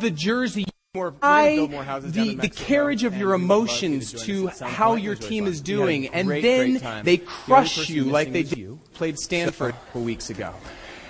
the jersey, More, we're I, build more houses the, the carriage of your we would love you emotions to some how your team is doing, and great, then great they crush person you like they did, you. played Stanford a couple weeks ago.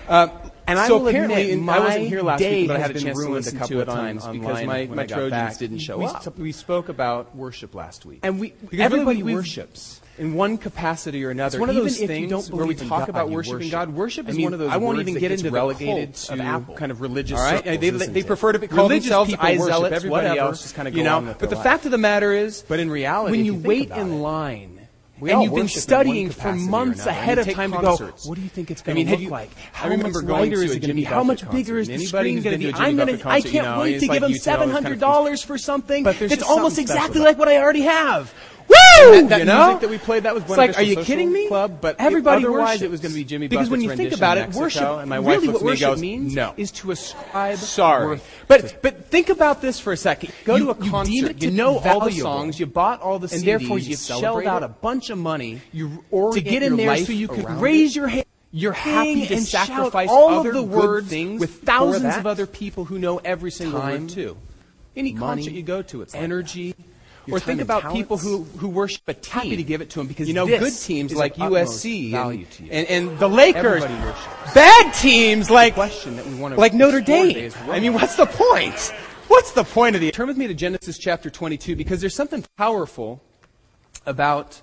Uh, and I will apparently, admit, I wasn't here last day week, but I had a been chance to ruined listen a couple to of times because my, my Trojans back. didn't show we, up. We spoke about worship last week. And we, Because everybody everybody worships in one capacity or another. It's one of those things where we talk God, about worshiping worship. God. Worship I is mean, one of those I won't even that get into relegated the to cult of Apple. kind of religious All right, circles, they, they prefer to be called Religious themselves worship. zealots, Everybody whatever. else just kind of you know. but the fact of the matter is, But in reality, when you, you wait in it, line. We and you've been studying for months ahead of time to go. What do you think it's I going mean, to look you- like? I How remember much going lighter is it going to be? How much bigger is the screen going to be? I'm going to. I can't wait to give them $700 kind of for something that's almost exactly like what I already have. Woo! That, that you know? music that we played, that was It's like, of are you kidding me? Club, but everybody otherwise worships. it was going to be Jimmy because Buffett's when you think about it, Mexico, worship and my wife really looks what at me worship goes, means "No." is to ascribe. Sorry, worth. but but think about this for a second. Go You- to a concert. it You know be all the songs. You bought all the CDs, and therefore you you've shelled shelled out out a bunch of money You to get in there so you could raise it. your hand. You're happy to and shout sacrifice all other of the good words things with thousands of other people who know every single Time, word too. Any Money, concert you go to, it's like energy. Your Or think about people who, who worship a team. Happy to give it to them because you know good teams like USC and, and and the Lakers. Bad teams like question that we want to like Notre Dame. is I mean, what's the point? What's the point of the? Turn with me to Genesis chapter 22 because there's something powerful about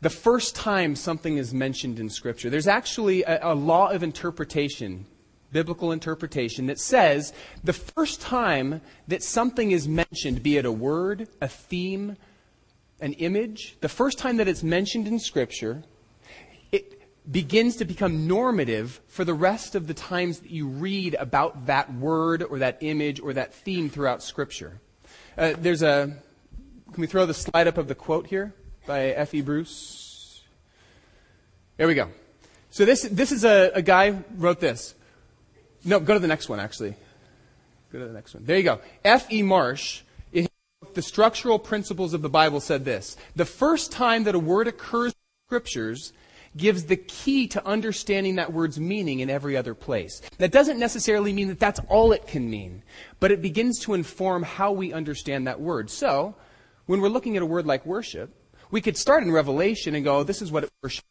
the first time something is mentioned in Scripture. There's actually a, a law of interpretation, biblical interpretation, that says the first time that something is mentioned, be it a word, a theme, an image, the first time that it's mentioned in Scripture, it begins to become normative for the rest of the times that you read about that word or that image or that theme throughout Scripture. Uh, there's a. Can we throw the slide up of the quote here by F.E. Bruce? There we go. So this this is a, a guy wrote this. No, go to the next one actually. Go to the next one. There you go. F.E. Marsh, in book, The Structural Principles of the Bible, said this The first time that a word occurs in the scriptures gives the key to understanding that word's meaning in every other place. That doesn't necessarily mean that that's all it can mean, but it begins to inform how we understand that word. So, when we're looking at a word like worship, we could start in Revelation and go, this is what worship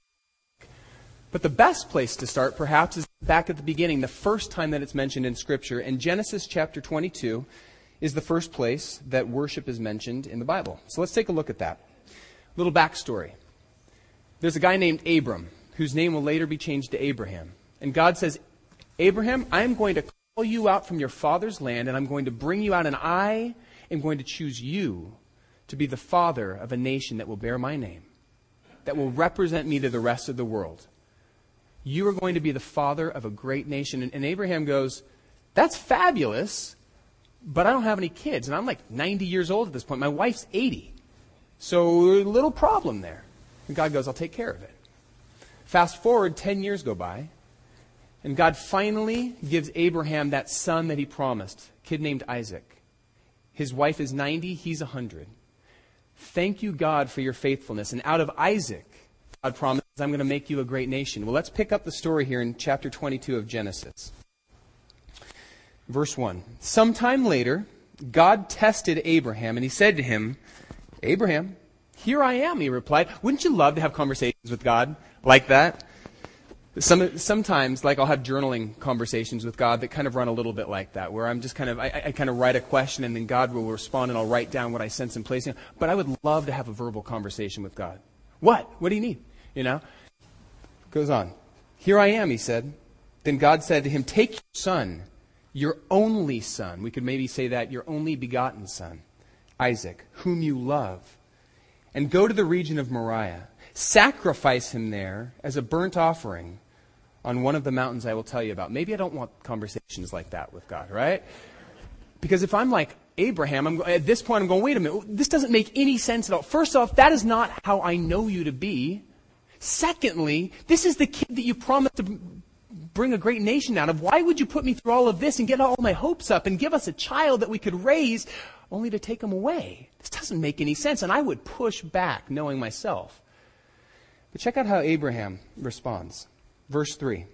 but the best place to start, perhaps, is back at the beginning, the first time that it's mentioned in Scripture. And Genesis chapter 22 is the first place that worship is mentioned in the Bible. So let's take a look at that. Little backstory. There's a guy named Abram, whose name will later be changed to Abraham. And God says, Abraham, I am going to call you out from your father's land, and I'm going to bring you out, and I am going to choose you to be the father of a nation that will bear my name, that will represent me to the rest of the world. You are going to be the father of a great nation. And, and Abraham goes, That's fabulous, but I don't have any kids. And I'm like 90 years old at this point. My wife's 80. So, a little problem there. And God goes, I'll take care of it. Fast forward 10 years go by, and God finally gives Abraham that son that he promised, a kid named Isaac. His wife is 90, he's 100. Thank you, God, for your faithfulness. And out of Isaac, God promises, I'm going to make you a great nation. Well, let's pick up the story here in chapter 22 of Genesis. Verse 1. Sometime later, God tested Abraham, and he said to him, Abraham, here I am, he replied. Wouldn't you love to have conversations with God like that? Some, sometimes, like I'll have journaling conversations with God that kind of run a little bit like that, where I'm just kind of, I, I kind of write a question and then God will respond and I'll write down what I sense in place. But I would love to have a verbal conversation with God. What? What do you need? You know? Goes on. Here I am, he said. Then God said to him, Take your son, your only son. We could maybe say that, your only begotten son, Isaac, whom you love, and go to the region of Moriah. Sacrifice him there as a burnt offering on one of the mountains I will tell you about. Maybe I don't want conversations like that with God, right? Because if I'm like Abraham, I'm, at this point I'm going, wait a minute, this doesn't make any sense at all. First off, that is not how I know you to be. Secondly, this is the kid that you promised to bring a great nation out of. Why would you put me through all of this and get all my hopes up and give us a child that we could raise only to take him away? This doesn't make any sense. And I would push back knowing myself. But check out how Abraham responds. Verse 3.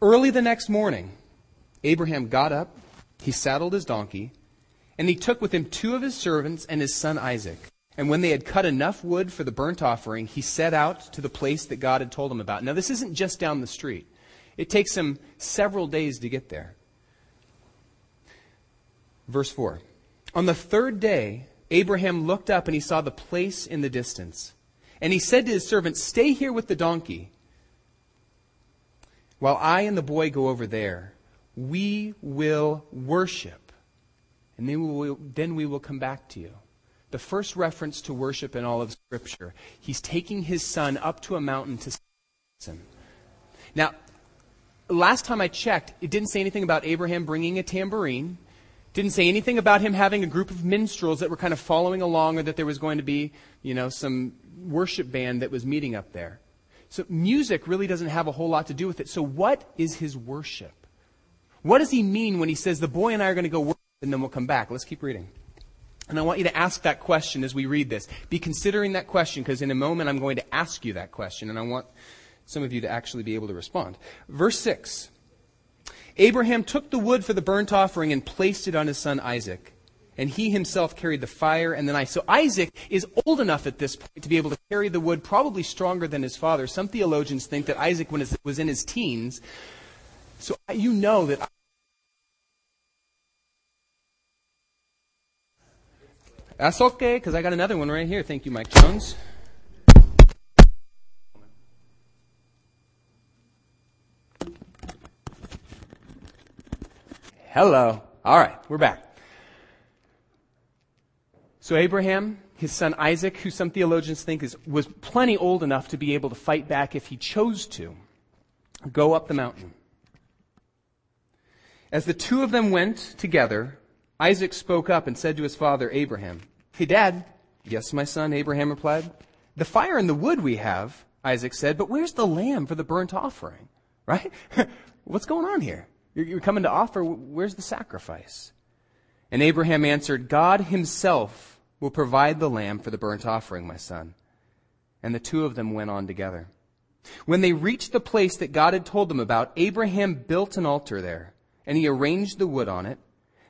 Early the next morning, Abraham got up, he saddled his donkey, and he took with him two of his servants and his son Isaac. And when they had cut enough wood for the burnt offering, he set out to the place that God had told him about. Now, this isn't just down the street, it takes him several days to get there. Verse 4 On the third day, Abraham looked up and he saw the place in the distance. And he said to his servant, Stay here with the donkey, while I and the boy go over there. We will worship, and then we will, then we will come back to you the first reference to worship in all of Scripture. He's taking his son up to a mountain to him. Now, last time I checked, it didn't say anything about Abraham bringing a tambourine. Didn't say anything about him having a group of minstrels that were kind of following along or that there was going to be, you know, some worship band that was meeting up there. So music really doesn't have a whole lot to do with it. So what is his worship? What does he mean when he says the boy and I are going to go worship and then we'll come back? Let's keep reading. And I want you to ask that question as we read this. Be considering that question because in a moment I'm going to ask you that question and I want some of you to actually be able to respond. Verse 6 Abraham took the wood for the burnt offering and placed it on his son Isaac. And he himself carried the fire and the knife. So Isaac is old enough at this point to be able to carry the wood, probably stronger than his father. Some theologians think that Isaac was in his teens. So you know that That's okay, because I got another one right here. Thank you, Mike Jones. Hello. All right, we're back. So Abraham, his son Isaac, who some theologians think is, was plenty old enough to be able to fight back if he chose to, go up the mountain. As the two of them went together, Isaac spoke up and said to his father Abraham, Hey, Dad. Yes, my son, Abraham replied. The fire and the wood we have, Isaac said, but where's the lamb for the burnt offering? Right? What's going on here? You're, you're coming to offer, where's the sacrifice? And Abraham answered, God himself will provide the lamb for the burnt offering, my son. And the two of them went on together. When they reached the place that God had told them about, Abraham built an altar there, and he arranged the wood on it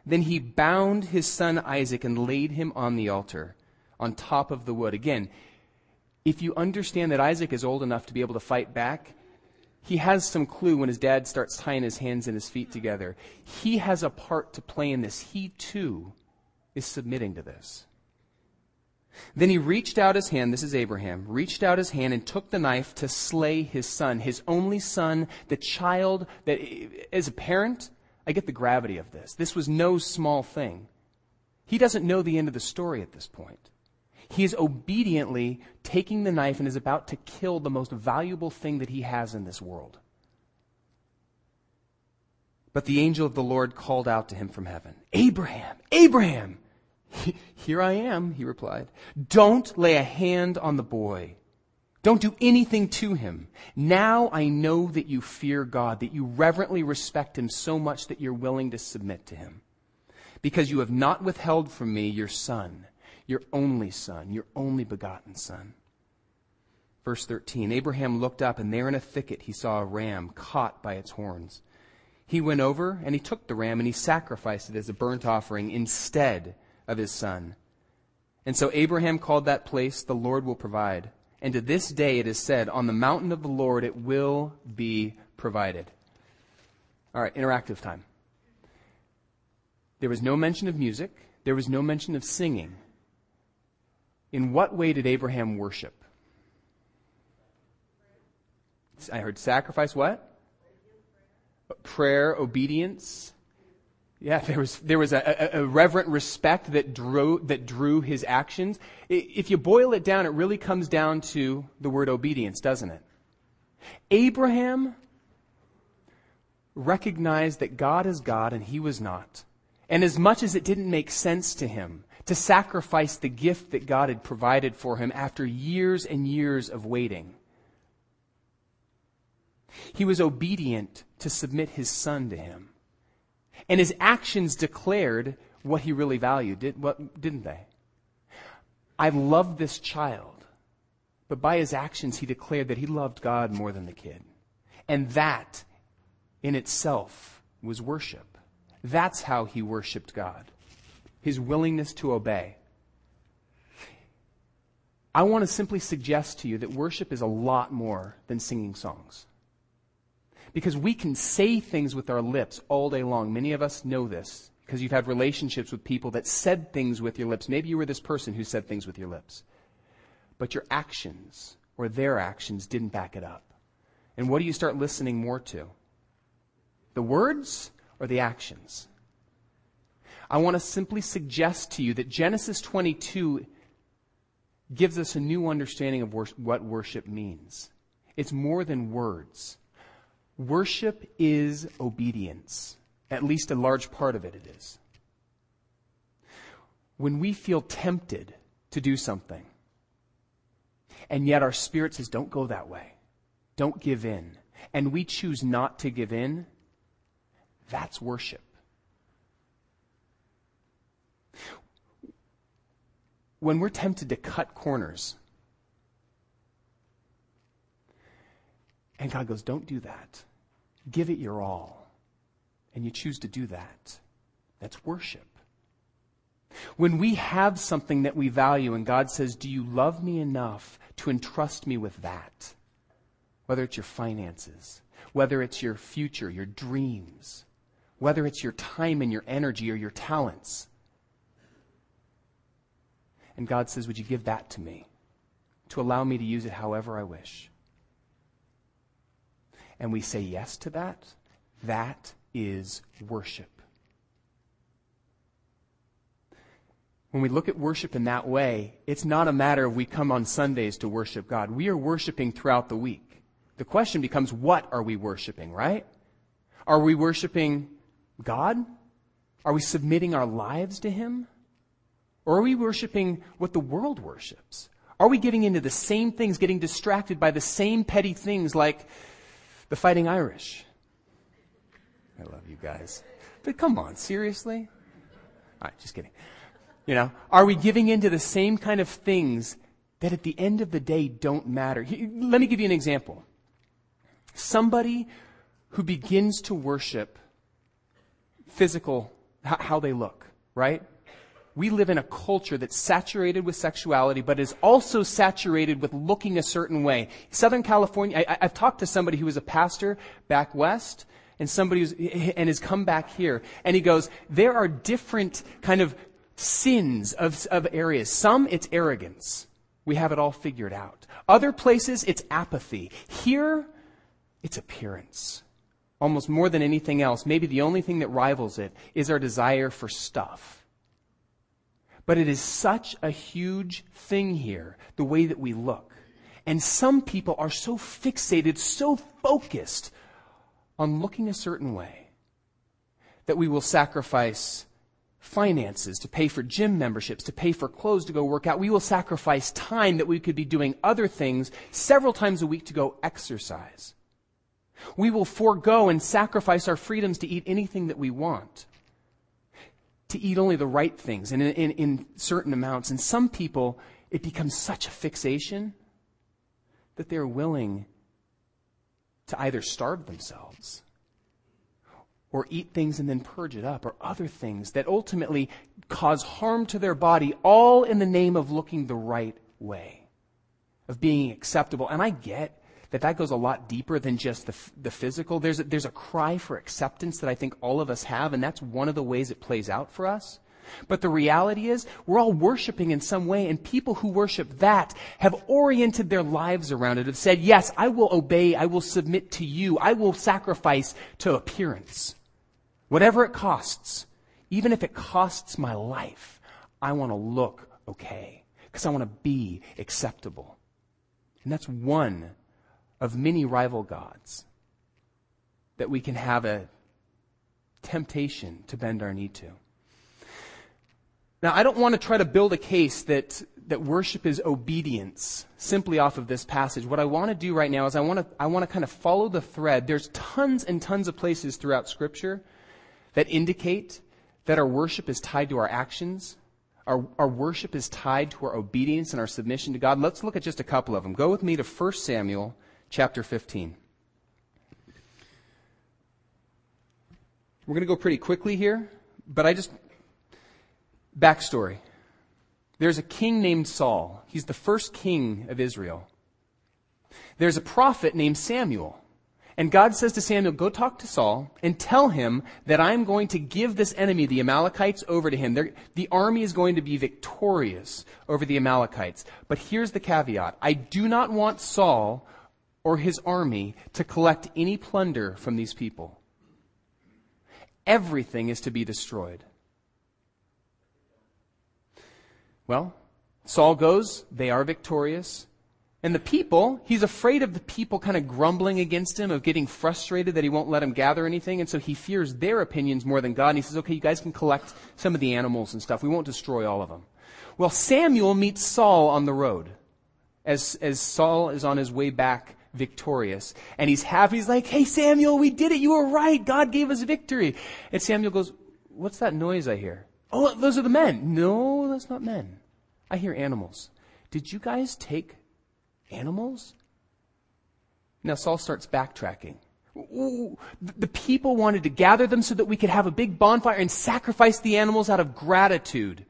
then he bound his son Isaac and laid him on the altar on top of the wood. Again, if you understand that Isaac is old enough to be able to fight back, he has some clue when his dad starts tying his hands and his feet together. He has a part to play in this. He too is submitting to this. Then he reached out his hand, this is Abraham, reached out his hand and took the knife to slay his son, his only son, the child that, as a parent, I get the gravity of this. This was no small thing. He doesn't know the end of the story at this point. He is obediently taking the knife and is about to kill the most valuable thing that he has in this world. But the angel of the Lord called out to him from heaven, Abraham, Abraham! Here I am, he replied. Don't lay a hand on the boy. Don't do anything to him. Now I know that you fear God, that you reverently respect him so much that you're willing to submit to him. Because you have not withheld from me your son, your only son, your only begotten son. Verse 13 Abraham looked up, and there in a thicket he saw a ram caught by its horns. He went over, and he took the ram, and he sacrificed it as a burnt offering instead of his son. And so Abraham called that place, The Lord will provide. And to this day it is said, On the mountain of the Lord it will be provided. All right, interactive time. There was no mention of music, there was no mention of singing. In what way did Abraham worship? I heard sacrifice, what? Prayer, obedience. Yeah, there was, there was a, a, a, reverent respect that drew, that drew his actions. If you boil it down, it really comes down to the word obedience, doesn't it? Abraham recognized that God is God and he was not. And as much as it didn't make sense to him to sacrifice the gift that God had provided for him after years and years of waiting, he was obedient to submit his son to him. And his actions declared what he really valued, did, what, didn't they? I love this child. But by his actions, he declared that he loved God more than the kid. And that in itself was worship. That's how he worshiped God. His willingness to obey. I want to simply suggest to you that worship is a lot more than singing songs. Because we can say things with our lips all day long. Many of us know this because you've had relationships with people that said things with your lips. Maybe you were this person who said things with your lips. But your actions or their actions didn't back it up. And what do you start listening more to? The words or the actions? I want to simply suggest to you that Genesis 22 gives us a new understanding of wor- what worship means. It's more than words. Worship is obedience. At least a large part of it, it is. When we feel tempted to do something, and yet our spirit says, don't go that way, don't give in, and we choose not to give in, that's worship. When we're tempted to cut corners, and God goes, don't do that. Give it your all. And you choose to do that. That's worship. When we have something that we value and God says, Do you love me enough to entrust me with that? Whether it's your finances, whether it's your future, your dreams, whether it's your time and your energy or your talents. And God says, Would you give that to me to allow me to use it however I wish? And we say yes to that. That is worship. When we look at worship in that way, it's not a matter of we come on Sundays to worship God. We are worshiping throughout the week. The question becomes, what are we worshiping, right? Are we worshiping God? Are we submitting our lives to Him? Or are we worshiping what the world worships? Are we getting into the same things, getting distracted by the same petty things like the Fighting Irish? I love you guys. But come on, seriously? All right, just kidding. You know, are we giving into the same kind of things that at the end of the day don't matter? Let me give you an example. Somebody who begins to worship physical, how they look, right? We live in a culture that's saturated with sexuality, but is also saturated with looking a certain way. Southern California, I, have talked to somebody who was a pastor back west, and somebody who's, and has come back here, and he goes, there are different kind of sins of, of areas. Some, it's arrogance. We have it all figured out. Other places, it's apathy. Here, it's appearance. Almost more than anything else, maybe the only thing that rivals it is our desire for stuff. But it is such a huge thing here, the way that we look. And some people are so fixated, so focused on looking a certain way that we will sacrifice finances to pay for gym memberships, to pay for clothes to go work out. We will sacrifice time that we could be doing other things several times a week to go exercise. We will forego and sacrifice our freedoms to eat anything that we want. To eat only the right things and in, in, in certain amounts. And some people, it becomes such a fixation that they're willing to either starve themselves or eat things and then purge it up, or other things that ultimately cause harm to their body, all in the name of looking the right way, of being acceptable. And I get that that goes a lot deeper than just the, the physical. There's a, there's a cry for acceptance that I think all of us have, and that's one of the ways it plays out for us. But the reality is, we're all worshiping in some way, and people who worship that have oriented their lives around it, have said, yes, I will obey, I will submit to you, I will sacrifice to appearance. Whatever it costs, even if it costs my life, I want to look okay because I want to be acceptable. And that's one of many rival gods that we can have a temptation to bend our knee to. Now, I don't want to try to build a case that, that worship is obedience simply off of this passage. What I want to do right now is I want to, I want to kind of follow the thread. There's tons and tons of places throughout Scripture that indicate that our worship is tied to our actions. Our, our worship is tied to our obedience and our submission to God. Let's look at just a couple of them. Go with me to 1 Samuel chapter 15. We're going to go pretty quickly here, but I just. Backstory. There's a king named Saul. He's the first king of Israel. There's a prophet named Samuel. And God says to Samuel, Go talk to Saul and tell him that I'm going to give this enemy, the Amalekites, over to him. They're, the army is going to be victorious over the Amalekites. But here's the caveat I do not want Saul or his army to collect any plunder from these people. Everything is to be destroyed. Well, Saul goes, they are victorious. And the people, he's afraid of the people kind of grumbling against him, of getting frustrated that he won't let them gather anything. And so he fears their opinions more than God. And he says, okay, you guys can collect some of the animals and stuff. We won't destroy all of them. Well, Samuel meets Saul on the road as, as Saul is on his way back victorious. And he's happy. He's like, hey, Samuel, we did it. You were right. God gave us victory. And Samuel goes, what's that noise I hear? Oh, those are the men. No, that's not men. I hear animals. Did you guys take animals? Now Saul starts backtracking. Ooh, the people wanted to gather them so that we could have a big bonfire and sacrifice the animals out of gratitude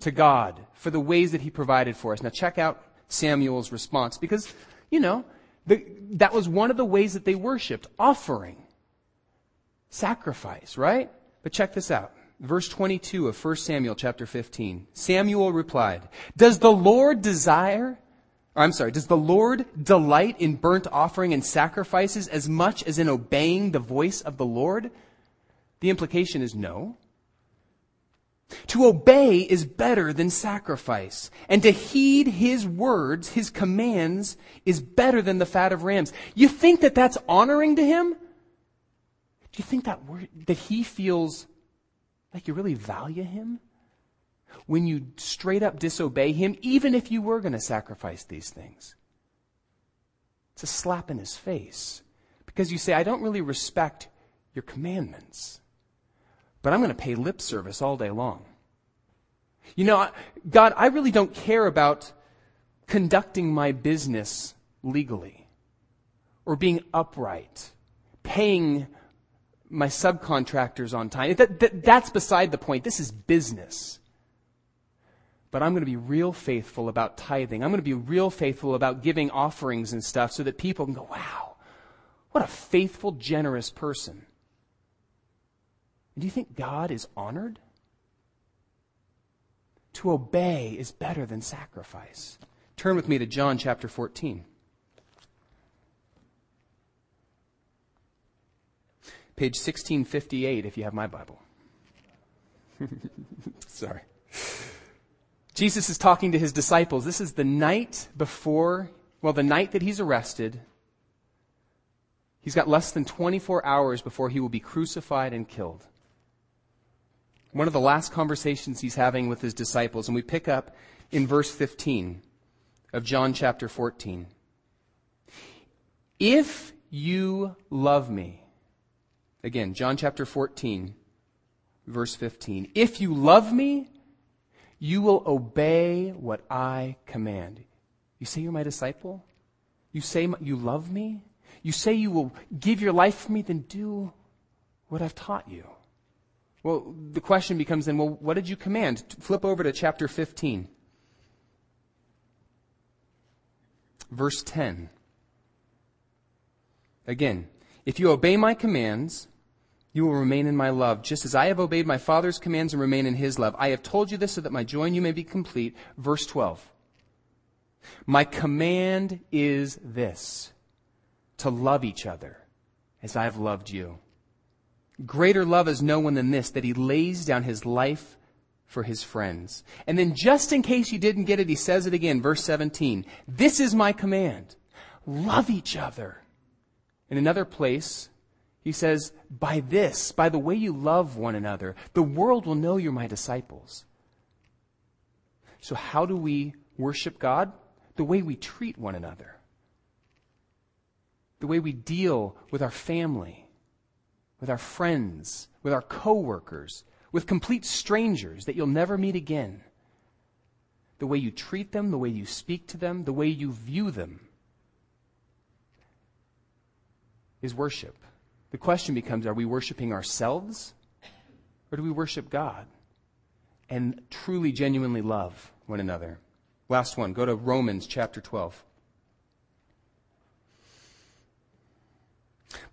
to God for the ways that he provided for us. Now check out Samuel's response because, you know, the, that was one of the ways that they worshiped, offering. Sacrifice, right? But check this out. Verse 22 of 1 Samuel chapter 15. Samuel replied, Does the Lord desire I'm sorry, does the Lord delight in burnt offering and sacrifices as much as in obeying the voice of the Lord? The implication is no. To obey is better than sacrifice, and to heed his words, his commands, is better than the fat of rams. You think that that's honoring to him? Do you think that, that he feels like you really value him? when you straight up disobey him, even if you were going to sacrifice these things. It's a slap in his face. Because you say, I don't really respect your commandments, but I'm going to pay lip service all day long. You know, God, I really don't care about conducting my business legally or being upright, paying my subcontractors on time. That, that, that's beside the point. This is business but I'm going to be real faithful about tithing. I'm going to be real faithful about giving offerings and stuff so that people can go, wow, what a faithful, generous person. Do you think God is honored? To obey is better than sacrifice. Turn with me to John chapter 14. Page 1658 if you have my Bible. Sorry. Jesus is talking to his disciples. This is the night before, well, the night that he's arrested. He's got less than 24 hours before he will be crucified and killed. One of the last conversations he's having with his disciples, and we pick up in verse 15 of John chapter 14. If you love me, again, John chapter 14, verse 15. If you love me, you will obey what I command. You say you're my disciple? You say you love me? You say you will give your life for me? Then do what I've taught you. Well, the question becomes then, well, what did you command? Flip over to chapter 15. Verse 10. Again, if you obey my commands, you will remain in my love, just as I have obeyed my Father's commands and remain in his love. I have told you this so that my joy in you may be complete. Verse 12. My command is this to love each other as I have loved you. Greater love is no one than this, that he lays down his life for his friends. And then, just in case you didn't get it, he says it again, verse 17. This is my command love each other. In another place, he says, by this, by the way you love one another, the world will know you're my disciples. So, how do we worship God? The way we treat one another, the way we deal with our family, with our friends, with our coworkers, with complete strangers that you'll never meet again. The way you treat them, the way you speak to them, the way you view them is worship. The question becomes are we worshiping ourselves Or do we worship God and truly, genuinely love one another? Last one. Go to Romans chapter 12.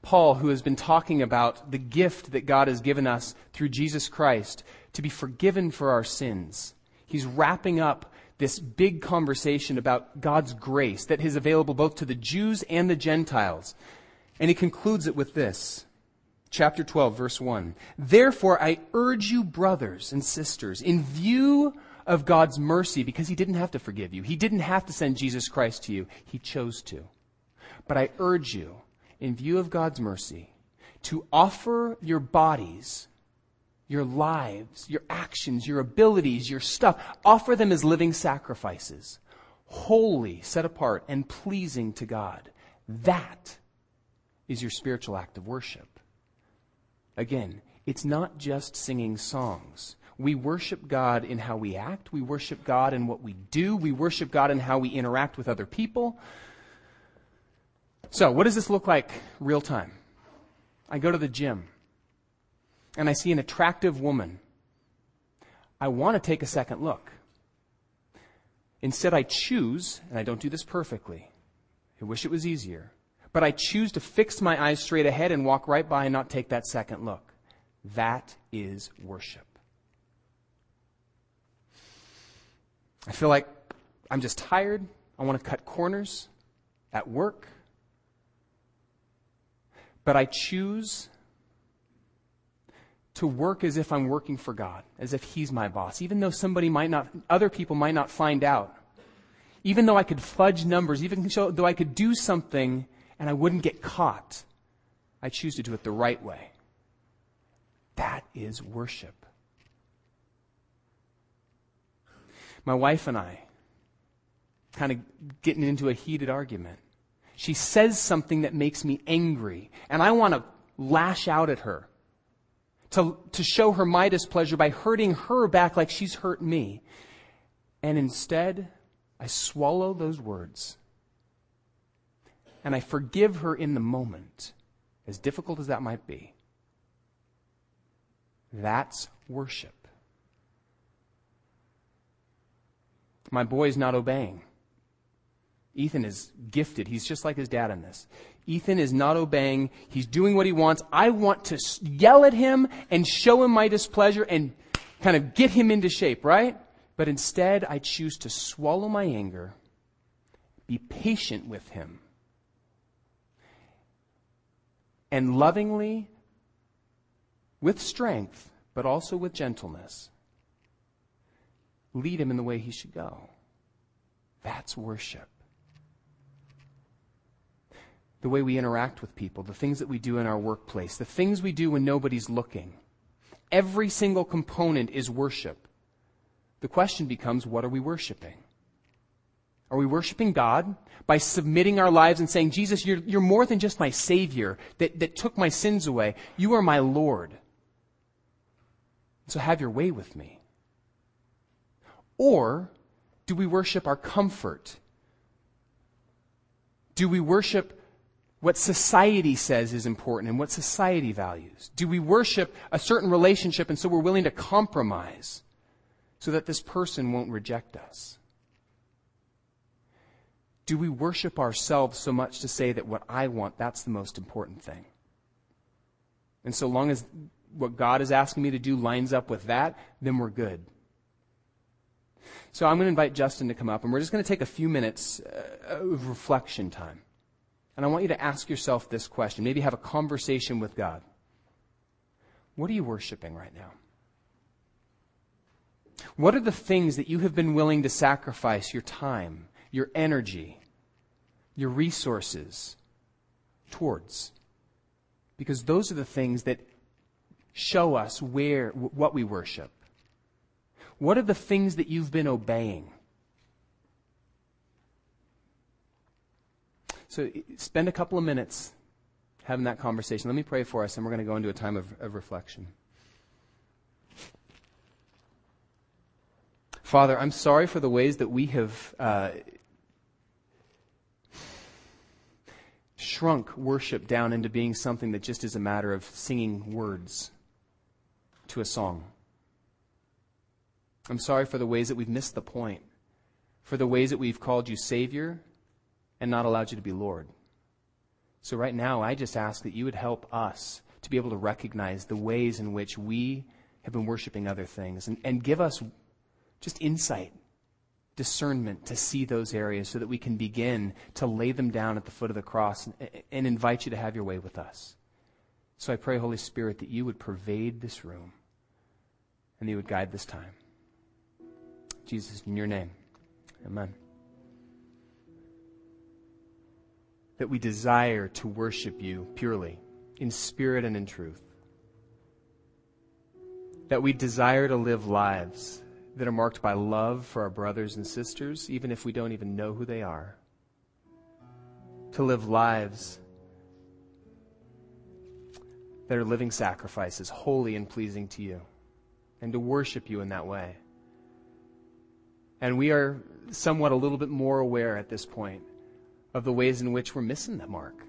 Paul, who has been talking about the gift that God has given us through Jesus Christ to be forgiven for our sins, he's wrapping up this big conversation about God's grace that is available both to the Jews and the Gentiles. And he concludes it with this. Chapter 12, verse 1. Therefore, I urge you, brothers and sisters, in view of God's mercy, because he didn't have to forgive you. He didn't have to send Jesus Christ to you. He chose to. But I urge you, in view of God's mercy, to offer your bodies, your lives, your actions, your abilities, your stuff, offer them as living sacrifices, holy, set apart, and pleasing to God. That is your spiritual act of worship. Again, it's not just singing songs. We worship God in how we act. We worship God in what we do. We worship God in how we interact with other people. So, what does this look like real time? I go to the gym and I see an attractive woman. I want to take a second look. Instead, I choose, and I don't do this perfectly. I wish it was easier. But I choose to fix my eyes straight ahead and walk right by and not take that second look. That is worship. I feel like I'm just tired. I want to cut corners at work. But I choose to work as if I'm working for God, as if He's my boss, even though somebody might not, other people might not find out. Even though I could fudge numbers, even though I could do something and I wouldn't get caught, I choose to do it the right way. That is worship. My wife and I, kind of getting into a heated argument. She says something that makes me angry, and I want to lash out at her to, to show her my displeasure by hurting her back like she's hurt me. And instead, I swallow those words and I forgive her in the moment, as difficult as that might be. That's worship. My boy's not obeying. Ethan is gifted. He's just like his dad in this. Ethan is not obeying. He's doing what he wants. I want to yell at him and show him my displeasure and kind of get him into shape, right? But instead, I choose to swallow my anger, be patient with him, and lovingly, with strength, but also with gentleness, lead him in the way he should go. That's worship the way we interact with people, the things that we do in our workplace, the things we do when nobody's looking. Every single component is worship. The question becomes, what are we worshiping? Are we worshiping God by submitting our lives and saying, Jesus, you're, you're more than just my Savior that, that took my sins away. You are my Lord. So have your way with me. Or do we worship our comfort? Do we worship what society says is important and what society values? Do we worship a certain relationship and so we're willing to compromise so that this person won't reject us? Do we worship ourselves so much to say that what I want, that's the most important thing? And so long as what God is asking me to do lines up with that, then we're good. So I'm going to invite Justin to come up, and we're just going to take a few minutes uh, of reflection time. And I want you to ask yourself this question. Maybe have a conversation with God. What are you worshiping right now? What are the things that you have been willing to sacrifice your time, your energy, your resources towards? Because those are the things that show us where, what we worship. What are the things that you've been obeying? So spend a couple of minutes having that conversation. Let me pray for us, and we're going to go into a time of, of reflection. Father, I'm sorry for the ways that we have uh, shrunk worship down into being something that just is a matter of singing words. to a song. I'm sorry for the ways that we've missed the point, for the ways that we've called you Savior and not allowed you to be Lord. So, right now, I just ask that you would help us to be able to recognize the ways in which we have been worshiping other things and, and give us just insight, discernment to see those areas so that we can begin to lay them down at the foot of the cross and, and invite you to have your way with us. So I pray, Holy Spirit, that you would pervade this room and that you would guide this time. Jesus, in your name, amen. That we desire to worship you purely, in spirit and in truth. That we desire to live lives that are marked by love for our brothers and sisters, even if we don't even know who they are. To live lives that are living sacrifices, holy and pleasing to you, and to worship you in that way. And we are somewhat a little bit more aware at this point of the ways in which we're missing the mark,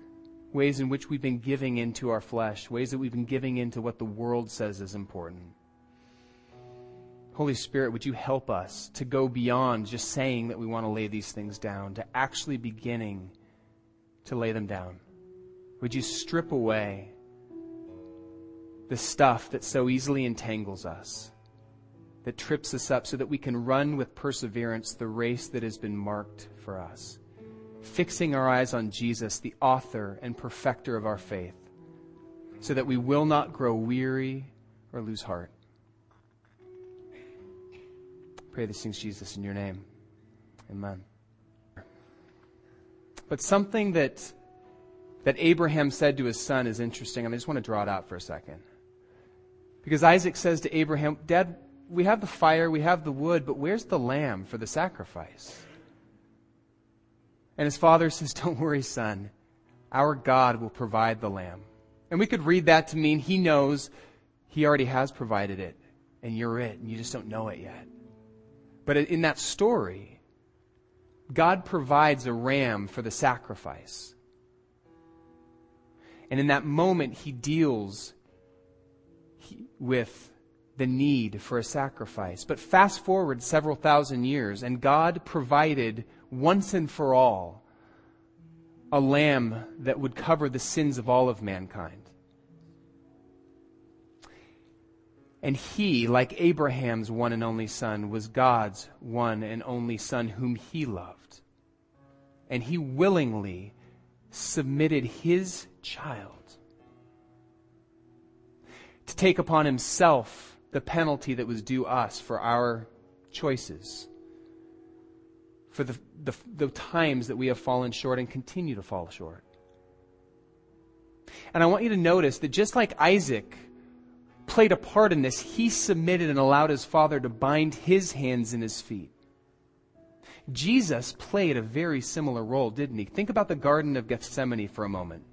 ways in which we've been giving into our flesh, ways that we've been giving into what the world says is important. Holy Spirit, would you help us to go beyond just saying that we want to lay these things down, to actually beginning to lay them down? Would you strip away the stuff that so easily entangles us, that trips us up, so that we can run with perseverance the race that has been marked for us, fixing our eyes on Jesus, the author and perfecter of our faith, so that we will not grow weary or lose heart. Pray these things, Jesus, in your name. Amen. But something that that Abraham said to his son is interesting, and I just want to draw it out for a second. Because Isaac says to Abraham, Dad, we have the fire, we have the wood, but where's the lamb for the sacrifice? And his father says, Don't worry, son. Our God will provide the lamb. And we could read that to mean he knows he already has provided it, and you're it, and you just don't know it yet. But in that story, God provides a ram for the sacrifice. And in that moment, he deals with the need for a sacrifice. But fast forward several thousand years, and God provided once and for all a lamb that would cover the sins of all of mankind. And he, like Abraham's one and only son, was God's one and only son whom he loved. And he willingly submitted his child to take upon himself the penalty that was due us for our choices, for the, the, the times that we have fallen short and continue to fall short. And I want you to notice that just like Isaac played a part in this. He submitted and allowed his father to bind his hands and his feet. Jesus played a very similar role, didn't he? Think about the Garden of Gethsemane for a moment.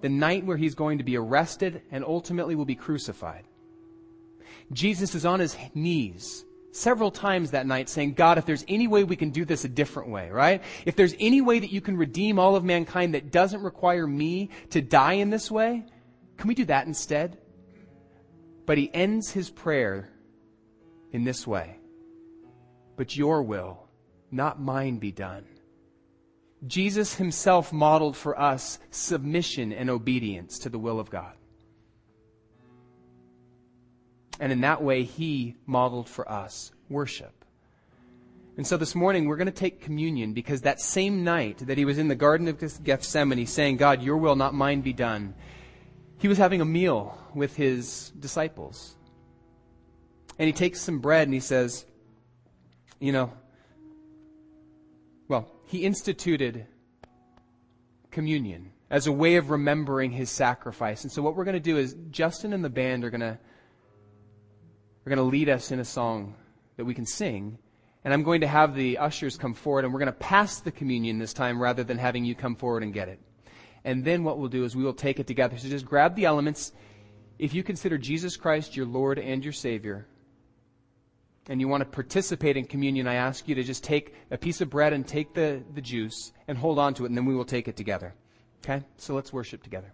The night where he's going to be arrested and ultimately will be crucified. Jesus is on his knees several times that night saying, God, if there's any way we can do this a different way, right? If there's any way that you can redeem all of mankind that doesn't require me to die in this way, can we do that instead? But he ends his prayer in this way But your will, not mine, be done. Jesus himself modeled for us submission and obedience to the will of God. And in that way, he modeled for us worship. And so this morning, we're going to take communion because that same night that he was in the Garden of Gethsemane saying, God, your will, not mine, be done, he was having a meal with his disciples. And he takes some bread and he says, you know, well, he instituted communion as a way of remembering his sacrifice. And so what we're going to do is Justin and the band are going to are going to lead us in a song that we can sing. And I'm going to have the ushers come forward and we're going to pass the communion this time rather than having you come forward and get it. And then what we'll do is we will take it together. So just grab the elements. If you consider Jesus Christ your Lord and your Savior, and you want to participate in communion, I ask you to just take a piece of bread and take the, the juice and hold on to it, and then we will take it together. Okay? So let's worship together.